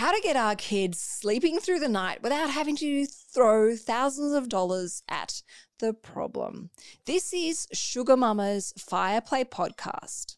how to get our kids sleeping through the night without having to throw thousands of dollars at the problem. This is Sugar Mama's Fireplay Podcast.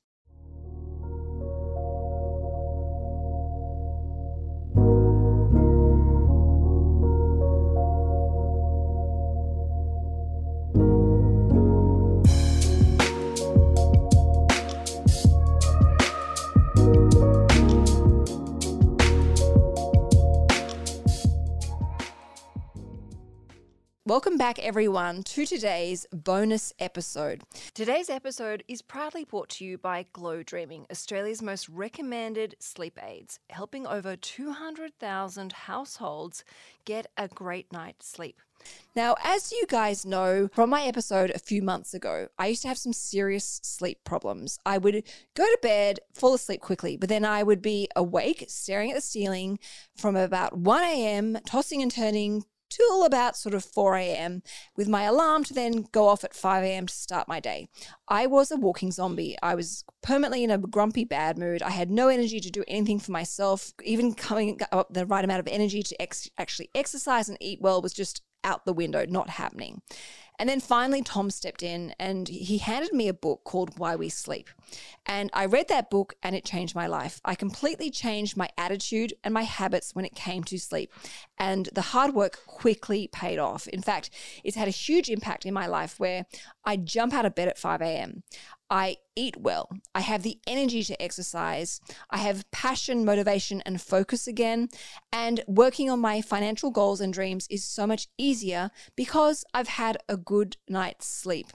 Welcome back, everyone, to today's bonus episode. Today's episode is proudly brought to you by Glow Dreaming, Australia's most recommended sleep aids, helping over 200,000 households get a great night's sleep. Now, as you guys know from my episode a few months ago, I used to have some serious sleep problems. I would go to bed, fall asleep quickly, but then I would be awake, staring at the ceiling from about 1 a.m., tossing and turning, till about sort of 4 a.m. with my alarm to then go off at 5 a.m. to start my day. I was a walking zombie. I was permanently in a grumpy bad mood. I had no energy to do anything for myself. Even coming up the right amount of energy to ex- actually exercise and eat well was just out the window, not happening. And then finally, Tom stepped in and he handed me a book called Why We Sleep. And I read that book and it changed my life. I completely changed my attitude and my habits when it came to sleep. And the hard work quickly paid off. In fact, it's had a huge impact in my life where I jump out of bed at 5 a.m. I eat well. I have the energy to exercise. I have passion, motivation, and focus again. And working on my financial goals and dreams is so much easier because I've had a good night's sleep.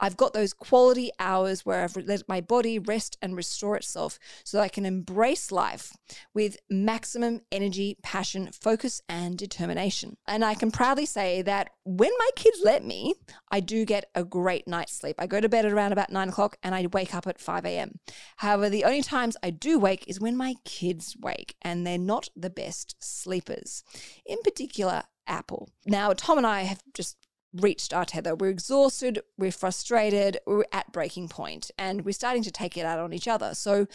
I've got those quality hours where I've let my body rest and restore itself so I can embrace life with maximum energy, passion, focus, and determination. And I can proudly say that when my kids let me, I do get a great night's sleep. I go to bed at around about nine o'clock and I wake up at 5 a.m. However, the only times I do wake is when my kids wake and they're not the best sleepers. In particular, Apple. Now, Tom and I have just reached our tether. We're exhausted, we're frustrated, we're at breaking point, and we're starting to take it out on each other. So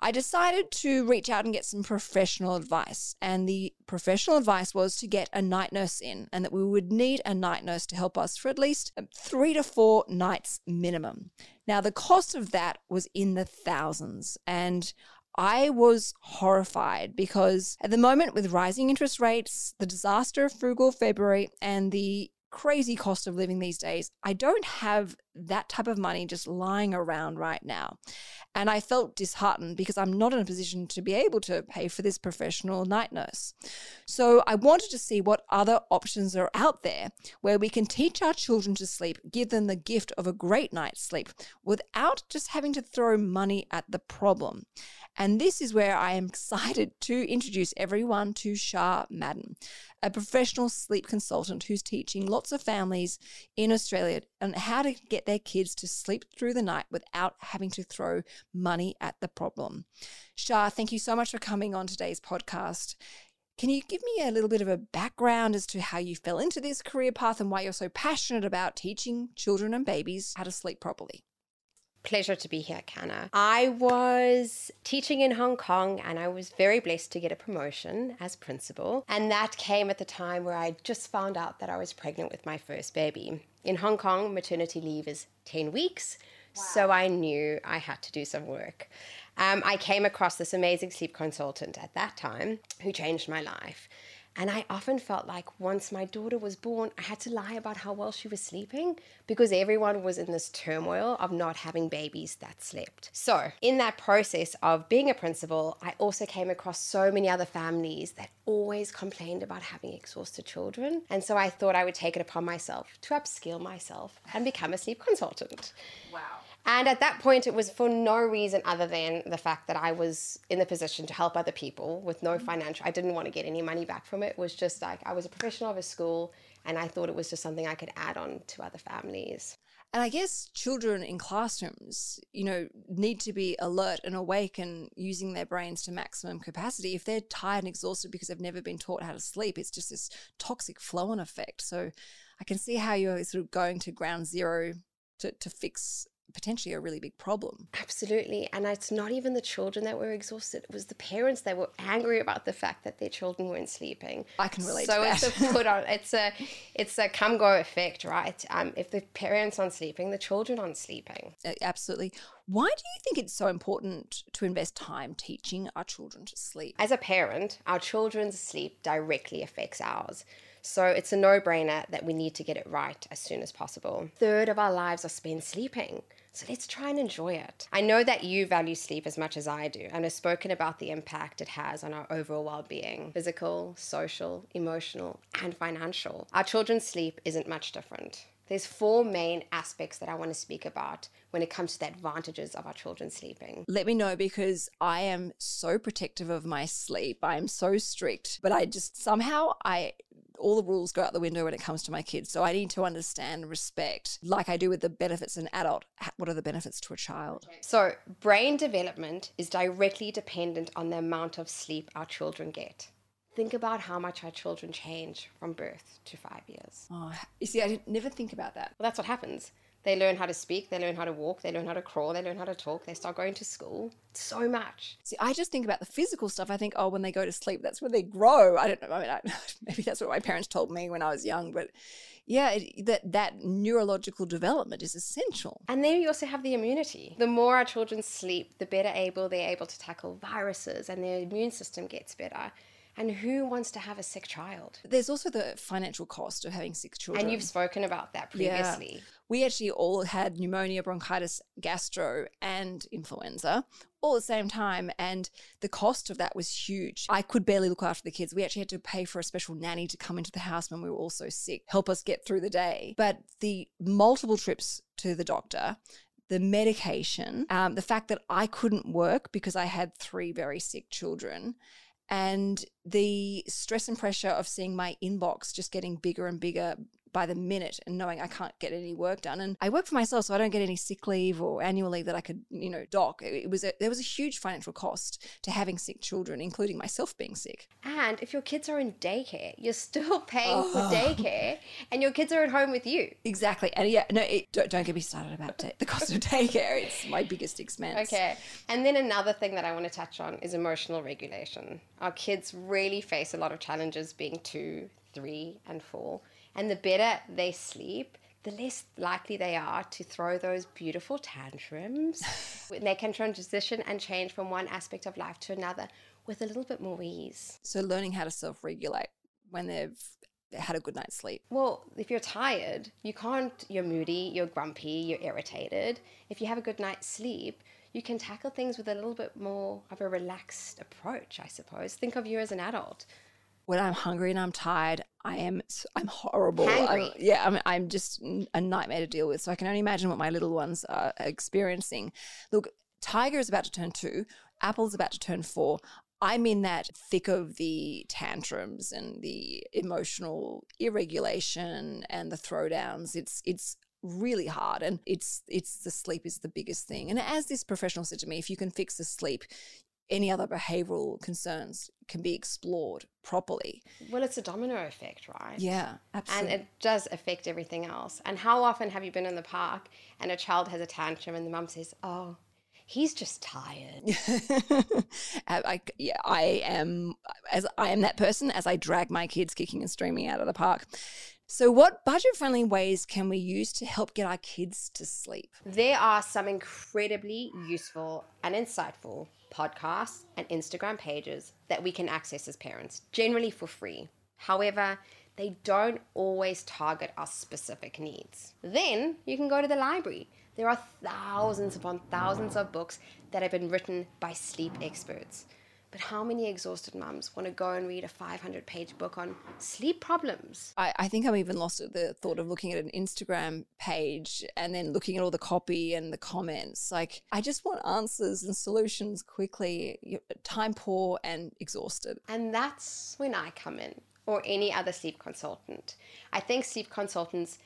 I decided to reach out and get some professional advice. And the professional advice was to get a night nurse in, and that we would need a night nurse to help us for at least um, three to four nights minimum. Now, the cost of that was in the thousands. And I was horrified because at the moment, with rising interest rates, the disaster of frugal February, and the crazy cost of living these days, I don't have that type of money just lying around right now. And I felt disheartened because I'm not in a position to be able to pay for this professional night nurse. So I wanted to see what other options are out there where we can teach our children to sleep, give them the gift of a great night's sleep without just having to throw money at the problem. And this is where I am excited to introduce everyone to Char Madden, a professional sleep consultant who's teaching lots of families in Australia on how to get their kids to sleep through the night without having to throw money at the problem. Char, thank you so much for coming on today's podcast. Can you give me a little bit of a background as to how you fell into this career path and why you're so passionate about teaching children and babies how to sleep properly? Pleasure to be here, Canna. I was teaching in Hong Kong and I was very blessed to get a promotion as principal. And that came at the time where I just found out that I was pregnant with my first baby. In Hong Kong, maternity leave is 10 weeks. Wow. So I knew I had to do some work. Um, I came across this amazing sleep consultant at that time who changed my life. And I often felt like once my daughter was born, I had to lie about how well she was sleeping because everyone was in this turmoil of not having babies that slept. So, in that process of being a principal, I also came across so many other families that always complained about having exhausted children. And so I thought I would take it upon myself to upskill myself and become a sleep consultant. Wow. And at that point, it was for no reason other than the fact that I was in the position to help other people with no mm-hmm. financial, I didn't want to get any money back from it. It was just like I was a professional of a school and I thought it was just something I could add on to other families. And I guess children in classrooms, you know, need to be alert and awake and using their brains to maximum capacity. If they're tired and exhausted because they've never been taught how to sleep, it's just this toxic flow on effect. So I can see how you're sort of going to ground zero to, to fix potentially a really big problem. Absolutely. And it's not even the children that were exhausted, it was the parents that were angry about the fact that their children weren't sleeping. I can relate so to that. it's a put on it's a it's a come go effect, right? Um, if the parents aren't sleeping, the children aren't sleeping. Uh, Absolutely. Why do you think it's so important to invest time teaching our children to sleep? As a parent, our children's sleep directly affects ours. So it's a no brainer that we need to get it right as soon as possible. Third of our lives are spent sleeping. So let's try and enjoy it. I know that you value sleep as much as I do, and have spoken about the impact it has on our overall well being physical, social, emotional, and financial. Our children's sleep isn't much different. There's four main aspects that I want to speak about when it comes to the advantages of our children sleeping. Let me know because I am so protective of my sleep. I am so strict, but I just somehow I all the rules go out the window when it comes to my kids. So I need to understand respect, like I do with the benefits of an adult. What are the benefits to a child? So, brain development is directly dependent on the amount of sleep our children get. Think about how much our children change from birth to five years. Oh, you see, I didn't, never think about that. Well, that's what happens. They learn how to speak, they learn how to walk, they learn how to crawl, they learn how to talk, they start going to school. So much. See, I just think about the physical stuff. I think, oh, when they go to sleep, that's when they grow. I don't know. I mean, I, maybe that's what my parents told me when I was young, but yeah, it, that that neurological development is essential. And then you also have the immunity. The more our children sleep, the better able they're able to tackle viruses and their immune system gets better. And who wants to have a sick child? There's also the financial cost of having sick children. And you've spoken about that Yeah. previously. we actually all had pneumonia, bronchitis, gastro, and influenza all at the same time. And the cost of that was huge. I could barely look after the kids. We actually had to pay for a special nanny to come into the house when we were all so sick, help us get through the day. But the multiple trips to the doctor, the medication, um, the fact that I couldn't work because I had three very sick children, and the stress and pressure of seeing my inbox just getting bigger and bigger by the minute and knowing I can't get any work done. And I work for myself, so I don't get any sick leave or annual leave that I could, you know, dock. It was a, there was a huge financial cost to having sick children, including myself being sick. And if your kids are in daycare, you're still paying for Oh. daycare and your kids are at home with you. Exactly, and yeah, no, it, don't, don't get me started about da- the cost of daycare. It's my biggest expense. Okay. And then another thing that I want to touch on is emotional regulation. Our kids really face a lot of challenges being two, three, and four. And the better they sleep, the less likely they are to throw those beautiful tantrums. they can transition and change from one aspect of life to another with a little bit more ease. So learning how to self-regulate when they've had a good night's sleep. Well, if you're tired, you can't, you're moody, you're grumpy, you're irritated. If you have a good night's sleep, you can tackle things with a little bit more of a relaxed approach, I suppose. Think of you as an adult. when I'm hungry and I'm tired, I am I'm horrible. Yeah, I'm I'm just a nightmare to deal with. So I can only imagine what my little ones are experiencing. Look, Tiger is about to turn two. Apple's about to turn four. I'm in that thick of the tantrums and the emotional irregulation and the throwdowns. It's it's really hard and it's it's the sleep is the biggest thing. And as this professional said to me, if you can fix the sleep, any other behavioral concerns can be explored properly. Well, it's a domino effect, right? Yeah, absolutely. And it does affect everything else. And how often have you been in the park and a child has a tantrum and the mum says, Oh, he's just tired? I, yeah, I am as I am that person as I drag my kids kicking and screaming out of the park. So, what budget-friendly ways can we use to help get our kids to sleep? There are some incredibly useful and insightful podcasts and Instagram pages that we can access as parents, generally for free. However, they don't always target our specific needs. Then you can go to the library. There are thousands upon thousands of books that have been written by sleep experts. But how many exhausted mums want to go and read a 500 page book on sleep problems? I, I think I'm even lost at the thought of looking at an Instagram page and then looking at all the copy and the comments. Like, I just want answers and solutions quickly. You're time poor and exhausted. And that's when I come in, or any other sleep consultant. I think sleep consultants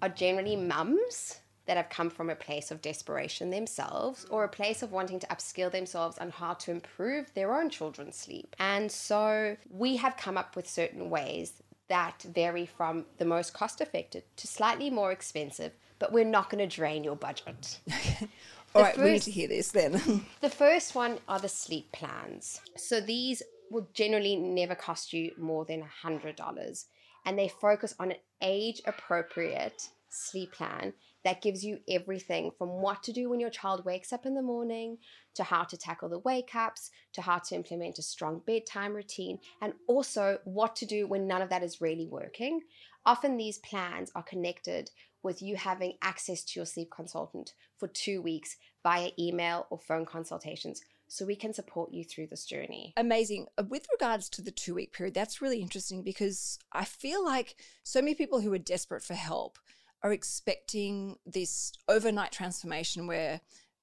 are generally mums that have come from a place of desperation themselves or a place of wanting to upskill themselves on how to improve their own children's sleep. And so we have come up with certain ways that vary from the most cost effective to slightly more expensive, but we're not going to drain your budget. All right, we need to hear this then. the first one are the sleep plans. So these will generally never cost you more than $100 and they focus on an age appropriate sleep plan that gives you everything from what to do when your child wakes up in the morning, to how to tackle the wake ups, to how to implement a strong bedtime routine, and also what to do when none of that is really working. Often these plans are connected with you having access to your sleep consultant for two weeks via email or phone consultations so we can support you through this journey. Amazing. Uh, with regards to the two week period, that's really interesting because I feel like so many people who are desperate for help are expecting this overnight transformation where,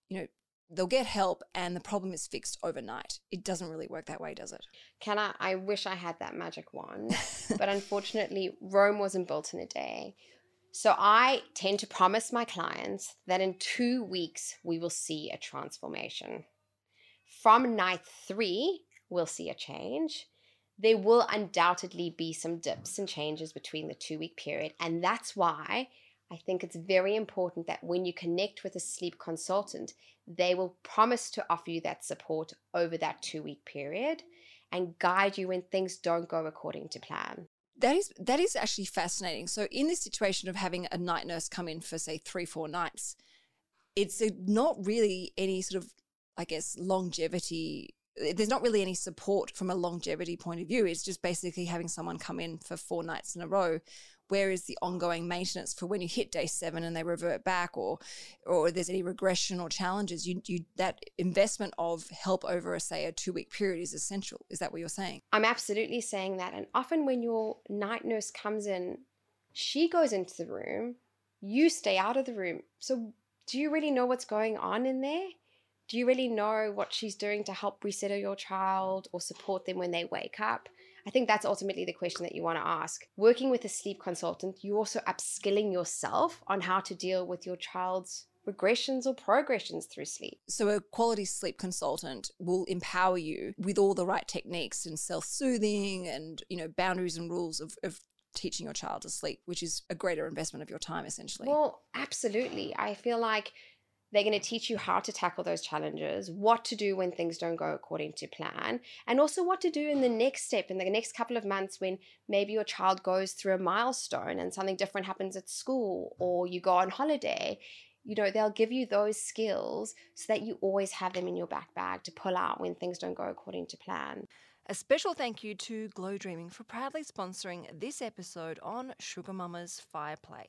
you know, they'll get help and the problem is fixed overnight. It doesn't really work that way, does it? Can I? I wish I had that magic wand, but unfortunately, Rome wasn't built in a day. So I tend to promise my clients that in two weeks we will see a transformation. From night three, we'll see a change. There will undoubtedly be some dips and changes between the two week period. And that's why I think it's very important that when you connect with a sleep consultant, they will promise to offer you that support over that two week period and guide you when things don't go according to plan. That is that is actually fascinating. So in this situation of having a night nurse come in for say 3 4 nights, it's not really any sort of I guess longevity there's not really any support from a longevity point of view. It's just basically having someone come in for four nights in a row where is the ongoing maintenance for when you hit day seven and they revert back or or there's any regression or challenges you, you that investment of help over a say a two week period is essential. Is that what you're saying? I'm absolutely saying that. And often when your night nurse comes in she goes into the room you stay out of the room. So do you really know what's going on in there? Do you really know what she's doing to help resettle your child or support them when they wake up I think that's ultimately the question that you want to ask. Working with a sleep consultant, you're also upskilling yourself on how to deal with your child's regressions or progressions through sleep. So a quality sleep consultant will empower you with all the right techniques and self-soothing and, you know, boundaries and rules of, of teaching your child to sleep, which is a greater investment of your time essentially. Well, absolutely. I feel like they're going to teach you how to tackle those challenges, what to do when things don't go according to plan, and also what to do in the next step, in the next couple of months when maybe your child goes through a milestone and something different happens at school or you go on holiday. You know, they'll give you those skills so that you always have them in your back bag to pull out when things don't go according to plan. A special thank you to Glow Dreaming for proudly sponsoring this episode on Sugar Mama's Fire Play.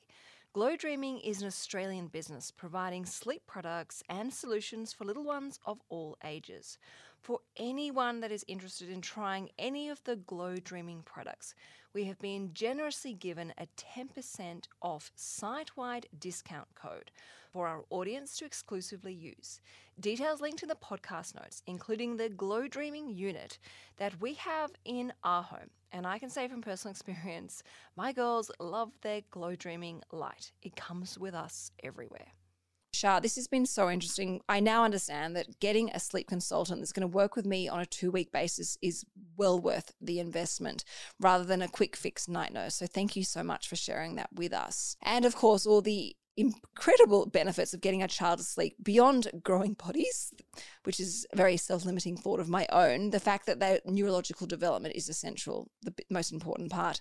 Glow Dreaming is an Australian business providing sleep products and solutions for little ones of all ages. For anyone that is interested in trying any of the Glow Dreaming products, we have been generously given a 10% off site wide discount code for our audience to exclusively use. Details linked in the podcast notes, including the Glow Dreaming unit that we have in our home. And I can say from personal experience, my girls love their Glow Dreaming light. It comes with us everywhere. Char, this has been so interesting. I now understand that getting a sleep consultant that's going to work with me on a two week basis is well worth the investment rather than a quick fix night nurse. So thank you so much for sharing that with us. And of course, all the incredible benefits of getting a child to sleep beyond growing bodies, which is a very self limiting thought of my own. The fact that their neurological development is essential, the most important part.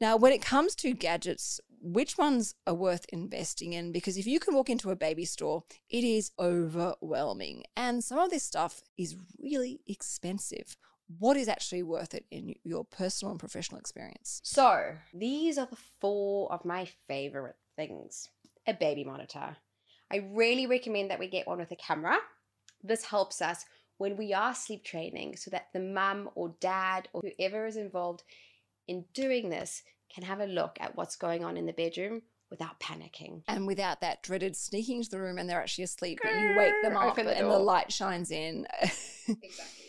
Now, when it comes to gadgets, which ones are worth investing in? Because if you can walk into a baby store, it is overwhelming. And some of this stuff is really expensive. What is actually worth it in your personal and professional experience? So, these are the four of my favorite things a baby monitor. I really recommend that we get one with a camera. This helps us when we are sleep training so that the mum or dad or whoever is involved in doing this can have a look at what's going on in the bedroom without panicking. And without that dreaded sneaking into the room and they're actually asleep, but you wake them up the and the light shines in. exactly.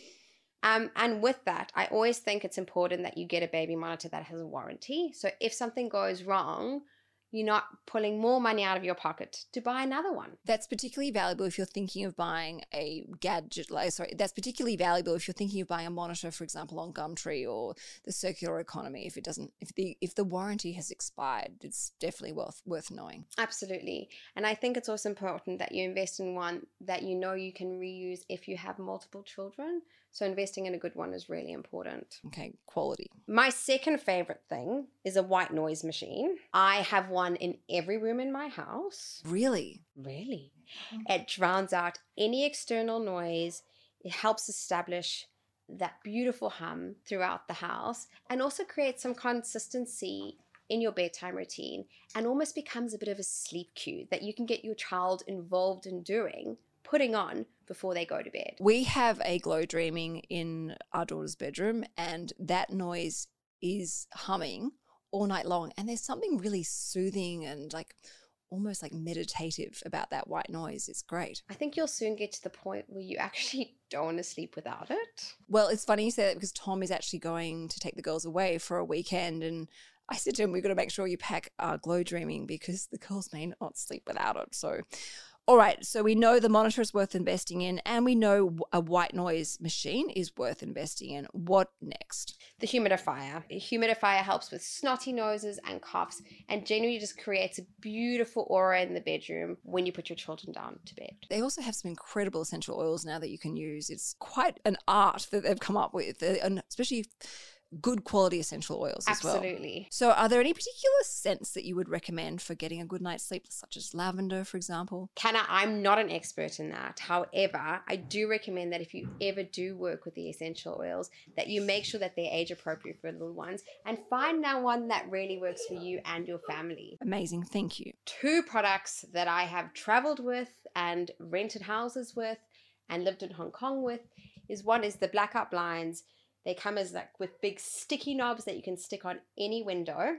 Um, and with that, I always think it's important that you get a baby monitor that has a warranty. So if something goes wrong, you're not pulling more money out of your pocket to buy another one. That's particularly valuable if you're thinking of buying a gadget. Like, sorry, that's particularly valuable if you're thinking of buying a monitor, for example, on Gumtree or the circular economy. If it doesn't, if the if the warranty has expired, it's definitely worth worth knowing. Absolutely, and I think it's also important that you invest in one that you know you can reuse if you have multiple children. So investing in a good one is really important. Okay, quality. My second favorite thing is a white noise machine. I have one in every room in my house. Really? Really? It drowns out any external noise. It helps establish that beautiful hum throughout the house and also creates some consistency in your bedtime routine and almost becomes a bit of a sleep cue that you can get your child involved in doing, putting on before they go to bed. We have a glow dreaming in our daughter's bedroom, and that noise is humming all night long. And there's something really soothing and like almost like meditative about that white noise. It's great. I think you'll soon get to the point where you actually don't want to sleep without it. Well, it's funny you say that because Tom is actually going to take the girls away for a weekend and I said to him, we've got to make sure you pack our glow dreaming because the girls may not sleep without it. So all right, so we know the monitor is worth investing in, and we know a white noise machine is worth investing in. What next? The humidifier. The humidifier helps with snotty noses and coughs, and generally just creates a beautiful aura in the bedroom when you put your children down to bed. They also have some incredible essential oils now that you can use. It's quite an art that they've come up with, and especially good quality essential oils as well. Absolutely. So, are there any particular scents that you would recommend for getting a good night's sleep, such as lavender, for example? Canna, I'm not an expert in that. However, I do recommend that if you ever do work with the essential oils, that you make sure that they're age appropriate for little ones and find that one that really works for you and your family. Amazing. Thank you. Two products that I have traveled with and rented houses with and lived in Hong Kong with is one is the blackout blinds they come as like with big sticky knobs that you can stick on any window.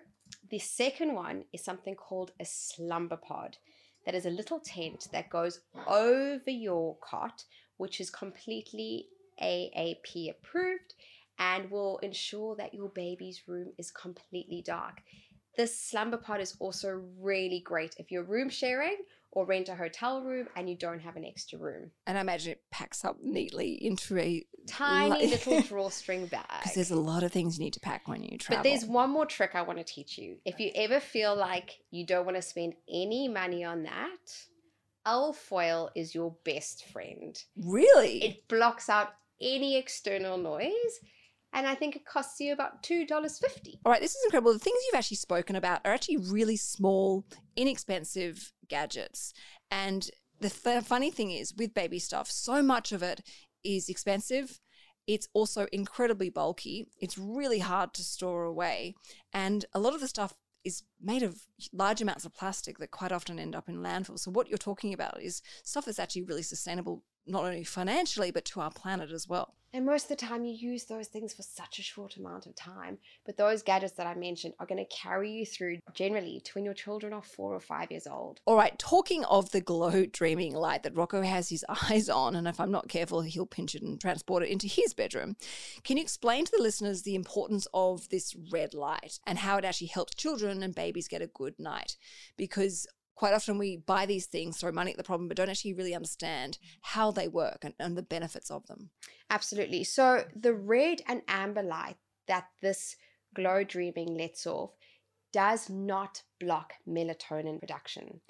The second one is something called a slumber pod. That is a little tent that goes over your cot, which is completely AAP approved and will ensure that your baby's room is completely dark. This slumber pod is also really great if you're room sharing or rent a hotel room and you don't have an extra room. And I imagine it packs up neatly into a tiny little drawstring bag. Because there's a lot of things you need to pack when you travel. But there's one more trick I want to teach you. If you ever feel like you don't want to spend any money on that, L foil is your best friend. Really? It blocks out any external noise and I think it costs you about $2.50. All right, this is incredible. The things you've actually spoken about are actually really small, inexpensive gadgets. And the th- funny thing is, with baby stuff, so much of it is expensive. It's also incredibly bulky. It's really hard to store away. And a lot of the stuff is made of large amounts of plastic that quite often end up in landfill. So, what you're talking about is stuff that's actually really sustainable, not only financially, but to our planet as well. And most of the time, you use those things for such a short amount of time. But those gadgets that I mentioned are going to carry you through generally to when your children are four or five years old. All right, talking of the glow dreaming light that Rocco has his eyes on, and if I'm not careful, he'll pinch it and transport it into his bedroom. Can you explain to the listeners the importance of this red light and how it actually helps children and babies get a good night? Because quite often we buy these things, throw money at the problem, but don't actually really understand how they work and, and the benefits of them. Absolutely. So the red and amber light that this glow dreaming lets off does not block melatonin production.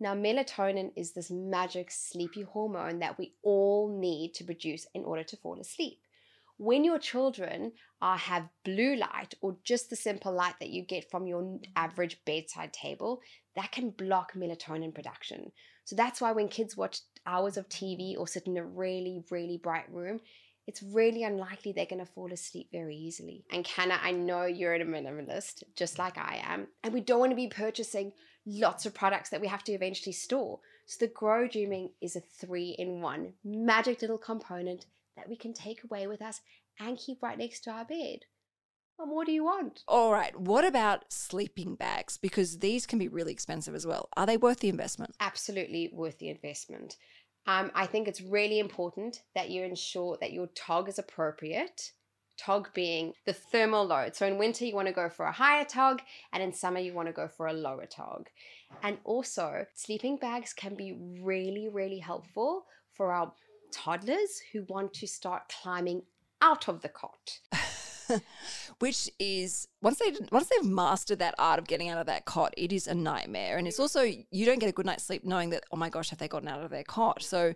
Now, melatonin is this magic sleepy hormone that we all need to produce in order to fall asleep when your children uh, have blue light or just the simple light that you get from your average bedside table, that can block melatonin production. So that's why when kids watch hours of TV or sit in a really, really bright room, it's really unlikely they're going to fall asleep very easily. And Canna, I know you're a minimalist, just like I am, and we don't want to be purchasing lots of products that we have to eventually store. So the Glow Dreaming is a three in one magic little component that we can take away with us and keep right next to our bed. What more do you want? All right. What about sleeping bags? Because these can be really expensive as well. Are they worth the investment? Absolutely worth the investment. Um, I think it's really important that you ensure that your tog is appropriate Tog being the thermal load. So in winter, you want to go for a higher tog, and in summer, you want to go for a lower tog. And also, sleeping bags can be really, really helpful for our toddlers who want to start climbing out of the cot. Which is once they once they've mastered that art of getting out of that cot, it is a nightmare. And it's also you don't get a good night's sleep knowing that oh my gosh, have they gotten out of their cot? So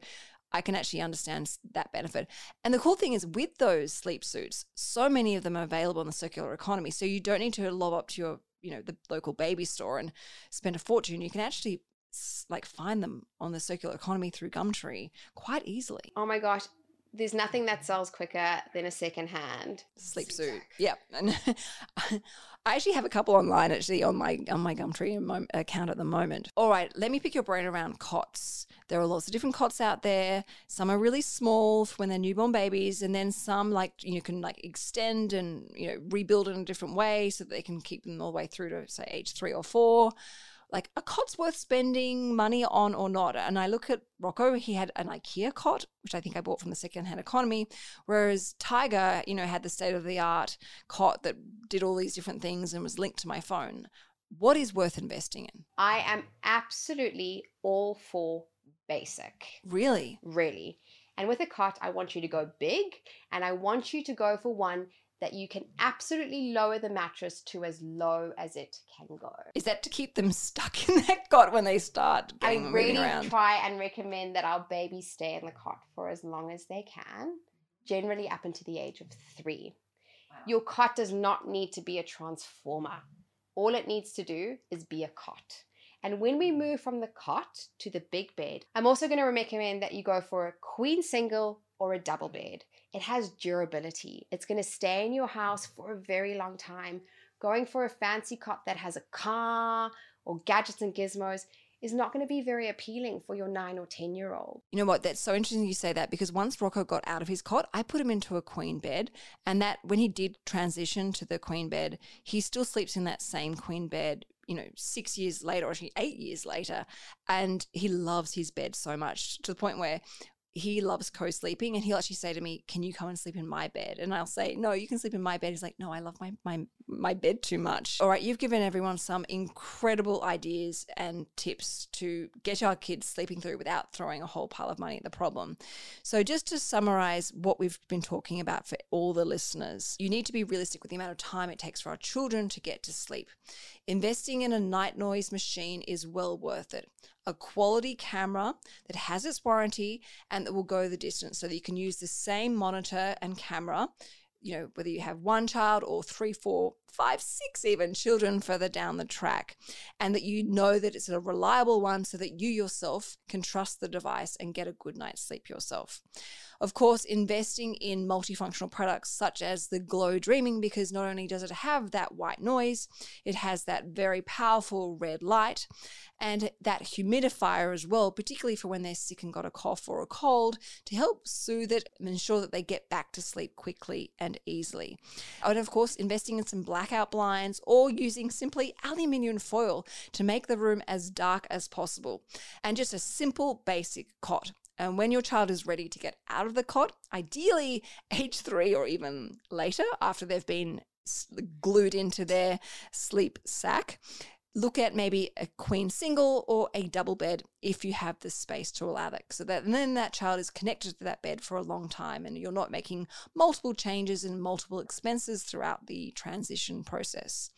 I can actually understand that benefit. And the cool thing is with those sleep suits, so many of them are available in the circular economy. So you don't need to lob up to your, you know, the local baby store and spend a fortune. You can actually like find them on the circular economy through Gumtree quite easily. Oh my gosh, there's nothing that sells quicker than a second hand sleep suit. Yep. And I actually have a couple online actually on my on my Gumtree account at the moment. All right, let me pick your brain around cots. There are lots of different cots out there. Some are really small for when they're newborn babies, and then some like you know, can like extend and you know rebuild in a different way so that they can keep them all the way through to say age three or four like a cot's worth spending money on or not. And I look at Rocco, he had an IKEA cot, which I think I bought from the secondhand economy, whereas Tiger, you know, had the state of the art cot that did all these different things and was linked to my phone. What is worth investing in? I am absolutely all for basic. Really? Really. And with a cot, I want you to go big and I want you to go for one that you can absolutely lower the mattress to as low as it can go. Is that to keep them stuck in that cot when they start getting I really around? try and recommend that our babies stay in the cot for as long as they can, generally up until the age of three. Wow. Your cot does not need to be a transformer. All it needs to do is be a cot. And when we move from the cot to the big bed, I'm also going to recommend that you go for a queen single or a double bed. It has durability. It's going to stay in your house for a very long time. Going for a fancy cot that has a car or gadgets and gizmos is not going to be very appealing for your nine or 10 year old. You know what? That's so interesting you say that because once Rocco got out of his cot, I put him into a queen bed. And that when he did transition to the queen bed, he still sleeps in that same queen bed you know, six years later, or actually eight years later, and he loves his bed so much to the point where he loves co-sleeping and he'll actually say to me can you come and sleep in my bed? And i'll say no you can sleep in my bed. He's like no i love my my my bed too much. All right you've given everyone some incredible ideas and tips to get our kids sleeping through without throwing a whole pile of money at the problem. So just to summarize what we've been talking about for all the listeners you need to be realistic with the amount of time it takes for our children to get to sleep. Investing in a night noise machine is well worth it a quality camera that has its warranty and that will go the distance so that you can use the same monitor and camera you know whether you have one child or three four five six even children further down the track and that you know that it's a reliable one so that you yourself can trust the device and get a good night's sleep yourself of course, investing in multifunctional products such as the Glow Dreaming, because not only does it have that white noise, it has that very powerful red light and that humidifier as well, particularly for when they're sick and got a cough or a cold, to help soothe it and ensure that they get back to sleep quickly and easily. And of course, investing in some blackout blinds or using simply aluminium foil to make the room as dark as possible. And just a simple basic cot and when your child is ready to get out of the cot, ideally age three or even later, after they've been glued into their sleep sack, look at maybe a queen single or a double bed if you have the space to allow that. So that then that child is connected to that bed for a long time and you're not making multiple changes and multiple expenses throughout the transition process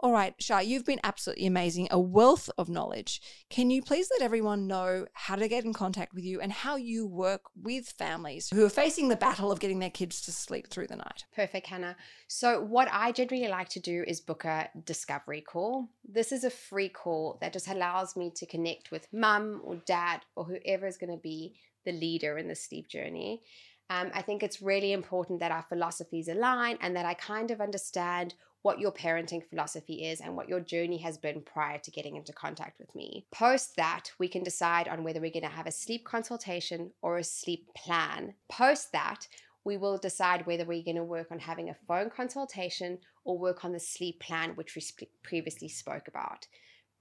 all right, Char, you've been absolutely amazing, a wealth of knowledge. Can you please let everyone know how to get in contact with you and how you work with families who are facing the battle of getting their kids to sleep through the night? Perfect, Canna. So, what I generally like to do is book a discovery call. This is a free call that just allows me to connect with mum or dad or whoever is going to be the leader in the sleep journey. Um, I think it's really important that our philosophies align and that I kind of understand what your parenting philosophy is and what your journey has been prior to getting into contact with me. Post that, we can decide on whether we're going to have a sleep consultation or a sleep plan. Post that, we will decide whether we're going to work on having a phone consultation or work on the sleep plan, which we previously spoke about.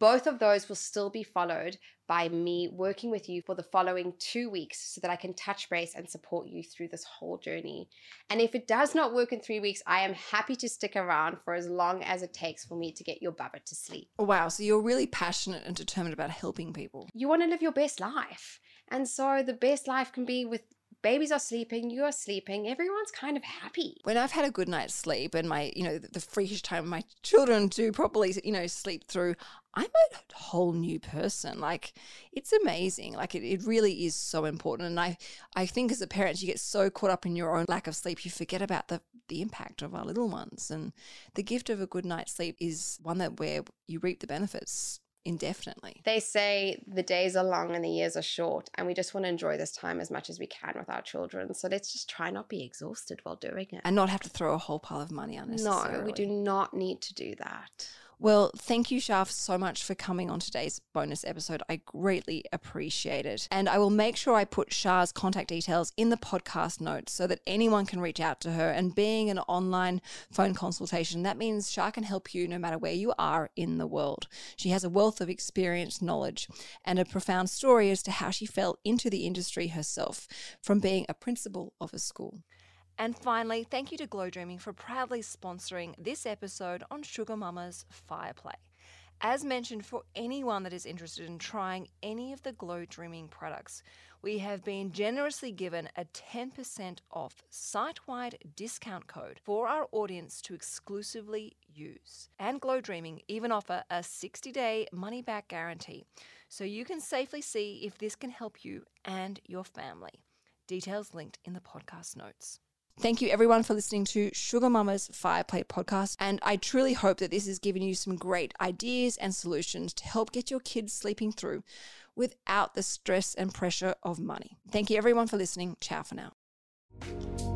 Both of those will still be followed by me working with you for the following two weeks so that I can touch base and support you through this whole journey. And if it does not work in three weeks, I am happy to stick around for as long as it takes for me to get your bubba to sleep. Oh, wow, so you're really passionate and determined about helping people. You want to live your best life. And so the best life can be with babies are sleeping, you are sleeping, everyone's kind of happy. When I've had a good night's sleep and my, you know, the freakish time my children do properly, you know, sleep through, I'm a whole new person. Like it's amazing. Like it, it really is so important. And I, I think as a parent, you get so caught up in your own lack of sleep, you forget about the, the impact of our little ones. And the gift of a good night's sleep is one that where you reap the benefits indefinitely. They say the days are long and the years are short, and we just want to enjoy this time as much as we can with our children. So let's just try not be exhausted while doing it. And not have to throw a whole pile of money unnecessarily. No, we do not need to do that. Well, thank you, Char, so much for coming on today's bonus episode. I greatly appreciate it. And I will make sure I put Char's contact details in the podcast notes so that anyone can reach out to her. And being an online phone consultation, that means Shah can help you no matter where you are in the world. She has a wealth of experience, knowledge, and a profound story as to how she fell into the industry herself from being a principal of a school. And finally, thank you to Glow Dreaming for proudly sponsoring this episode on Sugar Mama's Fireplay. As mentioned, for anyone that is interested in trying any of the Glow Dreaming products, we have been generously given a 10% off site wide discount code for our audience to exclusively use. And Glow Dreaming even offer a 60 day money back guarantee, so you can safely see if this can help you and your family. Details linked in the podcast notes. Thank you everyone for listening to Sugar Mama's Fireplay podcast. And I truly hope that this has given you some great ideas and solutions to help get your kids sleeping through without the stress and pressure of money. Thank you everyone for listening. Ciao for now.